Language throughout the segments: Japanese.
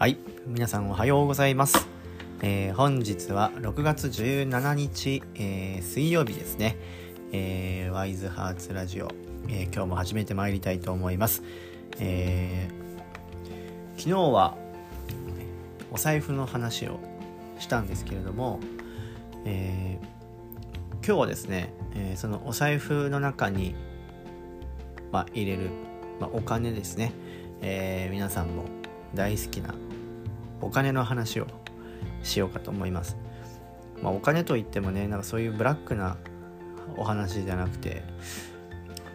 はい。皆さんおはようございます、えー、本日は6月17日、えー、水曜日ですね、えー、ワイズハーツラジオ、え今日も始めてまいりたいと思います、え昨日はお財布の話をしたんですけれども、え今日はですね、えそのお財布の中に、まあ、入れる、まあ、お金ですね、え皆さんも大好きなお金の話をしようかと思います。まあ、お金といってもねなんかそういうブラックなお話じゃなくて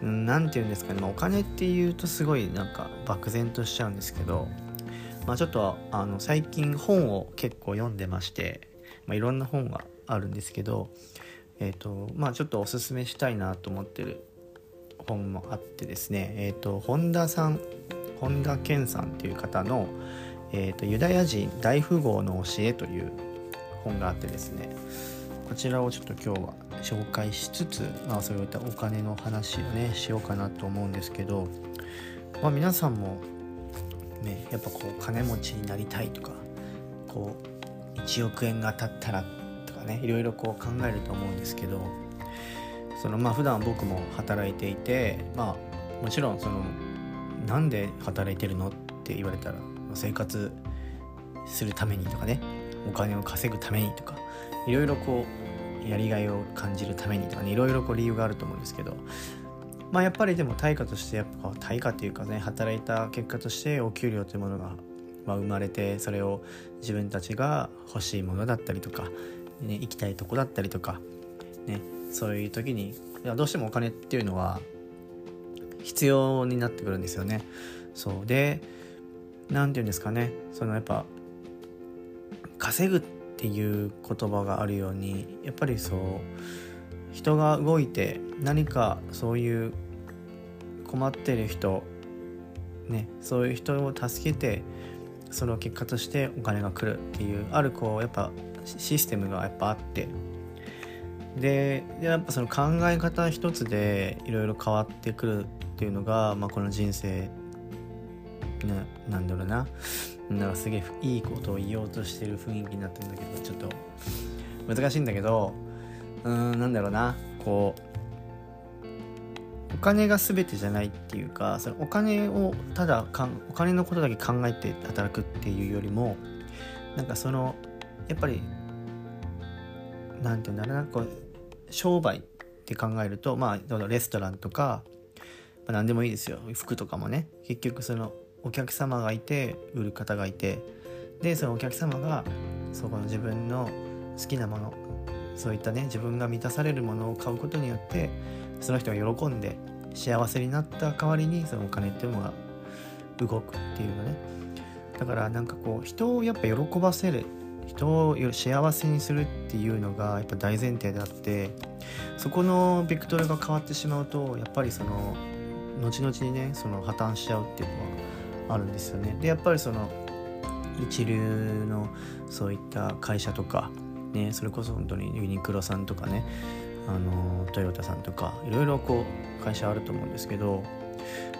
何て言うんですかね、まあ、お金っていうとすごいなんか漠然としちゃうんですけど、まあ、ちょっとあの最近本を結構読んでまして、まあ、いろんな本があるんですけど、えーとまあ、ちょっとおすすめしたいなと思ってる本もあってですね、えーと、本田さん本田健さんっていう方のえーと、ユダヤ人大富豪の教えという本があってですねこちらをちょっと今日は紹介しつつ、まあ、そういったお金の話をねしようかなと思うんですけど、まあ、皆さんもねやっぱこう金持ちになりたいとかこう1億円が当たったらとかねいろいろこう考えると思うんですけどそのまあ普段僕も働いていてまあもちろんそのなんで働いてるのって言われたら生活するためにとかねお金を稼ぐためにとかいろいろこうやりがいを感じるためにとかねいろいろこう理由があると思うんですけどまあやっぱりでも対価としてやっぱ対価っていうかね働いた結果としてお給料というものが、まあ、生まれてそれを自分たちが欲しいものだったりとか、ね、行きたいとこだったりとか、ね、そういう時にどうしてもお金っていうのは必要になってくるんですよね。そうで何て言うんですかね。そのやっぱ稼ぐっていう言葉があるようにやっぱりそう人が動いて何かそういう困ってる人ねそういう人を助けてその結果としてお金が来るっていうあるこうやっぱシステムがやっぱあって。でやっぱその考え方一つでいろいろ変わってくるっていうのが、まあ、この人生ななんだろうな。なんかすげえいいことを言おうとしてる雰囲気になってるんだけどちょっと難しいんだけどうーんなんだろうな。こうお金が全てじゃないっていうかそのお金をただかんお金のことだけ考えて働くっていうよりもなんかそのやっぱりなんて言うんだろうな。こう商売って考えるとまあレストランとか、まあ、何でもいいですよ。服とかもね。結局そのお客様がいて売る方がいてでそのお客様がそこの自分の好きなものそういったね自分が満たされるものを買うことによってその人が喜んで幸せになった代わりにそのお金っていうのが動くっていうのね。だからなんかこう人をやっぱ喜ばせる人を幸せにするっていうのがやっぱ大前提であってそこのベクトルが変わってしまうとやっぱりその後々にねその破綻しちゃうっていうのはあるんですよね。でやっぱりその一流のそういった会社とか、ね、それこそ本当にユニクロさんとかねあのトヨタさんとかいろいろこう会社あると思うんですけど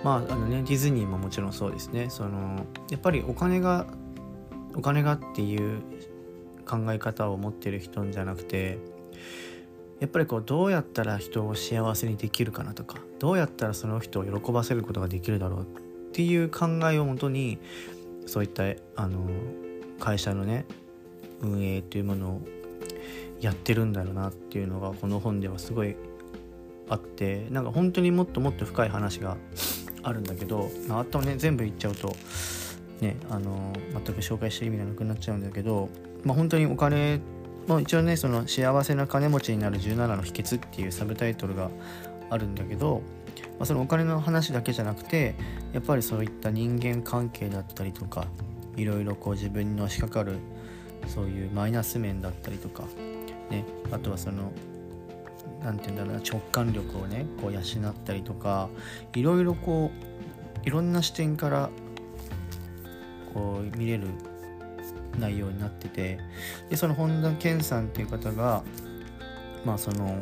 まああのねディズニーももちろんそうですねそのやっぱりお金がお金がっていう考え方を持ってる人じゃなくてやっぱりこうどうやったら人を幸せにできるかなとかどうやったらその人を喜ばせることができるだろうっていう考えをもとにそういったあの会社のね運営というものをやってるんだろうなっていうのがこの本ではすごいあってなんか本当にもっともっと深い話があるんだけど、まあ、あとね全部言っちゃうとねあの全く紹介してる意味がなくなっちゃうんだけど、まあ、本当にお金まあ、一応ねその幸せな金持ちになる17の秘訣っていうサブタイトルがあるんだけどまあ、そのお金の話だけじゃなくてやっぱりそういった人間関係だったりとかいろいろこう自分にの仕掛かるそういうマイナス面だったりとか、ね、あとはその何て言うんだろうな直感力をねこう養ったりとかいろいろこういろんな視点からこう見れる内容になっててでその本田健さんっていう方がまあその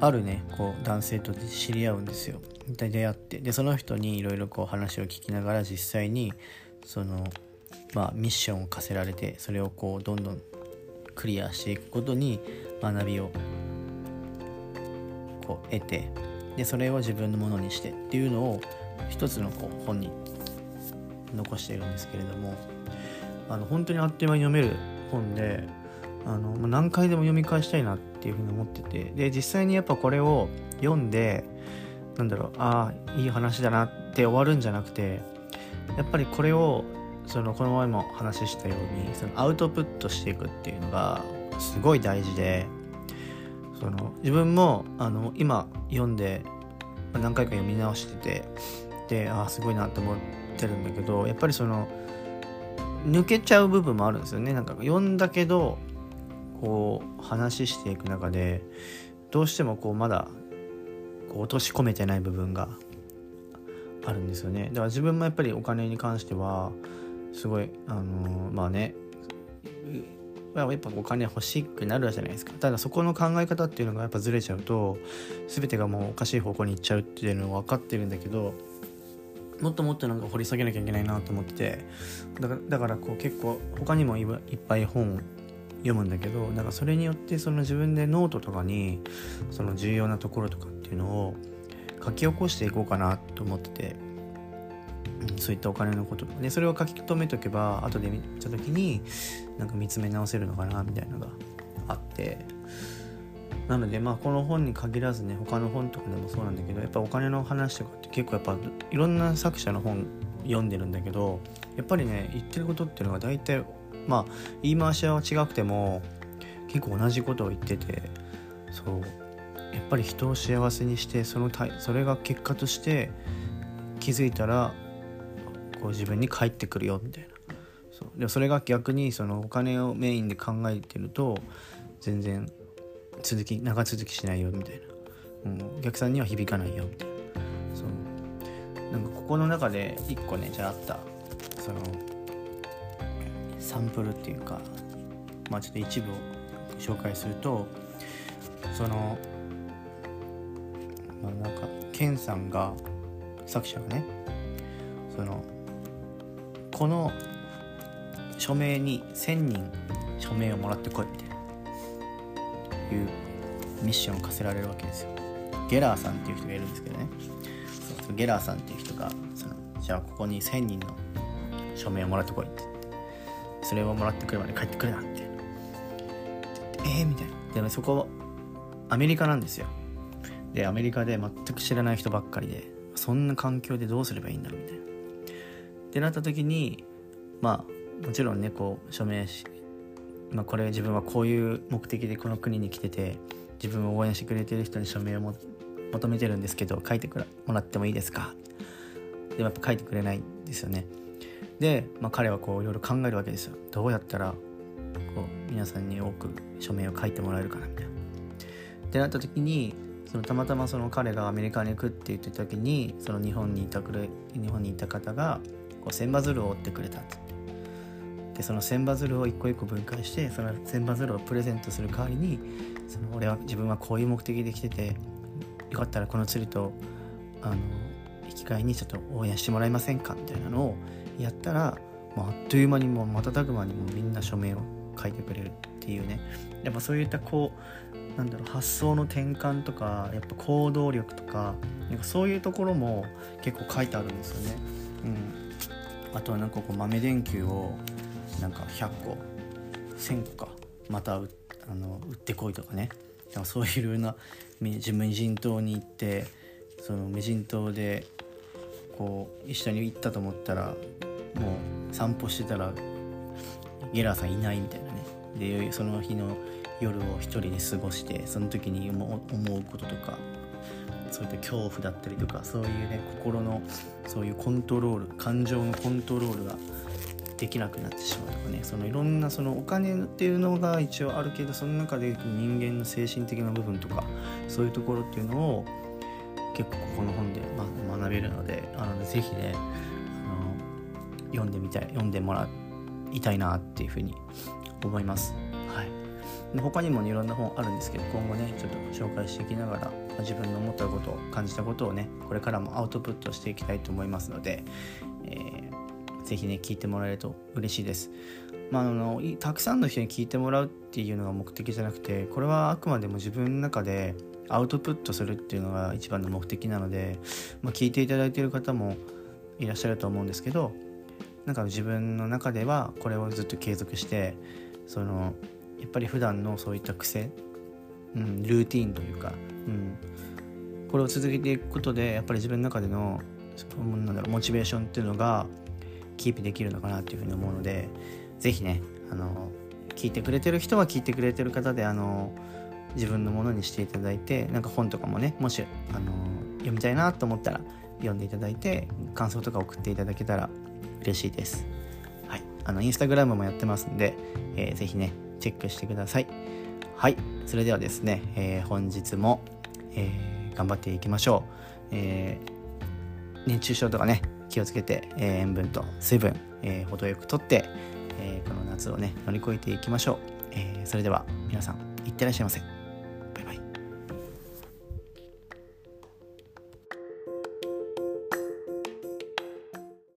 あるねこう男性と知り合うんですよ。出会って。でその人にいろいろこう話を聞きながら実際にそのまあ、ミッションを課せられてそれをこうどんどんクリアしていくことに学びをこう得てでそれを自分のものにしてっていうのを一つのこう本に残しているんですけれどもあの本当にあっという間に読める本であの、何回でも読み返したいなっていうふうに思ってて。で実際にやっぱこれを読んでなんだろうああいい話だなって終わるんじゃなくてやっぱりこれをそのこの前も話したようにそのアウトプットしていくっていうのがすごい大事でその自分もあの今読んで何回か読み直しててでああすごいなって思ってるんだけどやっぱりその抜けちゃう部分もあるんですよね。なんか読んだけどこう話していく中でどうしてもこうまだこう落とし込めてない部分があるんですよね。だから自分もやっぱりお金に関してはすごいあのー、まあねやっぱお金欲しくなるじゃないですか。ただそこの考え方っていうのがやっぱずれちゃうと全てがもうおかしい方向に行っちゃうっていうのは分かってるんだけどもっともっとなんか掘り下げなきゃいけないなと思っててだからだからこう結構他にもいっぱい本読むんだけどなんかそれによってその自分でノートとかにその重要なところとかっていうのを書き起こしていこうかなと思ってて、そういったお金のことでそれを書き留めとけば後で見た時になんか見つめ直せるのかなみたいなのがあって。なのでまあこの本に限らずね他の本とかでもそうなんだけどやっぱお金の話とかって結構やっぱいろんな作者の本読んでるんだけどやっぱりね言ってることっていうのが大体まあ言い回しは違くても結構同じことを言っててそうやっぱり人を幸せにしてそのそれが結果として気づいたらこう自分に返ってくるよみたいな。そう。でもそれが逆にそのお金をメインで考えてると全然続き長続きしないよみたいな、うん、お客さんには響かないよみたいな。そう。なんかここの中で1個ねじゃああった。そのサンプルっていうかまあちょっと一部を紹介するとそのまあなんかケンさんが作者がねそのこの署名に1,000人署名をもらってこいみたいないうミッションを課せられるわけですよ。ゲラーさんっていう人がいるんですけどね。そうゲラーさんっていう人がそのじゃあここに1,000人の署名をもらってこいって。それをもらってくるまで帰ってくるなって。えー、みたいな。でもそこアメリカなんですよ。でアメリカで全く知らない人ばっかりでそんな環境でどうすればいいんだろうみたいな。ってなった時にまあもちろんねこう署名し、まあ、これ自分はこういう目的でこの国に来てて自分を応援してくれてる人に署名をも求めてるんですけど書いてもらってもいいですか？でもやっぱ書いてくれないんですよね。で、まあ、彼はこういろいろ考えるわけですよどうやったらこう皆さんに多く署名を書いてもらえるかなみたいな。ってなった時にそのたまたまその彼がアメリカに行くって言ってた時にその日本にいたくれ日本にいた方がこう千羽鶴を折ってくれたってでその千羽鶴を一個一個分解してその千羽鶴をプレゼントする代わりにその俺は自分はこういう目的で来ててよかったらこの釣りとあの引き換えにちょっと応援してもらえませんかみたいなのをやったら、まあ、あっという間にもう瞬く間にもみんな署名を書いてくれるっていうね。やっぱそういったこうなんだろう発想の転換とかやっぱ行動力とかなんかそういうところも結構書いてあるんですよね。うん、あとはなんかこう豆電球をなんか100個1000個かまたあの売ってこいとかね。そういうような無人島に行ってその無人島でこう一緒に行ったと思ったらもう散歩してたらゲラーさんいないみたいなね。でその日の夜を一人で過ごしてその時に思うこととかそういった恐怖だったりとかそういうね心のそういうコントロール感情のコントロールができなくなってしまうとかね。そのいろんなそのお金っていうのが一応あるけどその中で人間の精神的な部分とかそういうところっていうのを結構この本で、ま、学べるのであのぜひねあの読んでみたい読んでもらいたいなっていうふうに思います。はいで他にも、ね、いろんな本あるんですけど今後ねちょっと紹介していきながら、ま、自分の思ったことを感じたことをねこれからもアウトプットしていきたいと思いますので、えー、是非ね聞いてもらえると嬉しいです。まあ、あのたくさんの人に聞いてもらうっていうのが目的じゃなくてこれはあくまでも自分の中でアウトプットするっていうのが一番の目的なので、まあ、聞いていただいている方もいらっしゃると思うんですけどなんか自分の中ではこれをずっと継続してそのやっぱり普段のそういった癖、うん、ルーティンというか、うん、これを続けていくことでやっぱり自分の中でのなんだろうモチベーションっていうのがキープできるのかなっていうふうに思うので是非ねあの聞いてくれてる人は聞いてくれてる方であの自分のものにしていただいてなんか本とかもねもしあの読みたいなと思ったら読んでいただいて感想とか送っていただけたら嬉しいです。はい、あのインスタグラムもやってますんで、えー、ぜひねチェックしてください。はい、それではですね、えー、本日も、えー、頑張っていきましょう。えー、熱中症とかね気をつけて、え、塩分と水分、え、程よくとって、え、この夏をね乗り越えていきましょう。え、それでは皆さんいってらっしゃいませ。